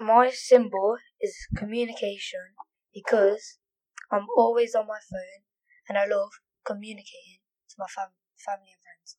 my symbol is communication because I'm always on my phone and I love communicating to my fam- family and friends.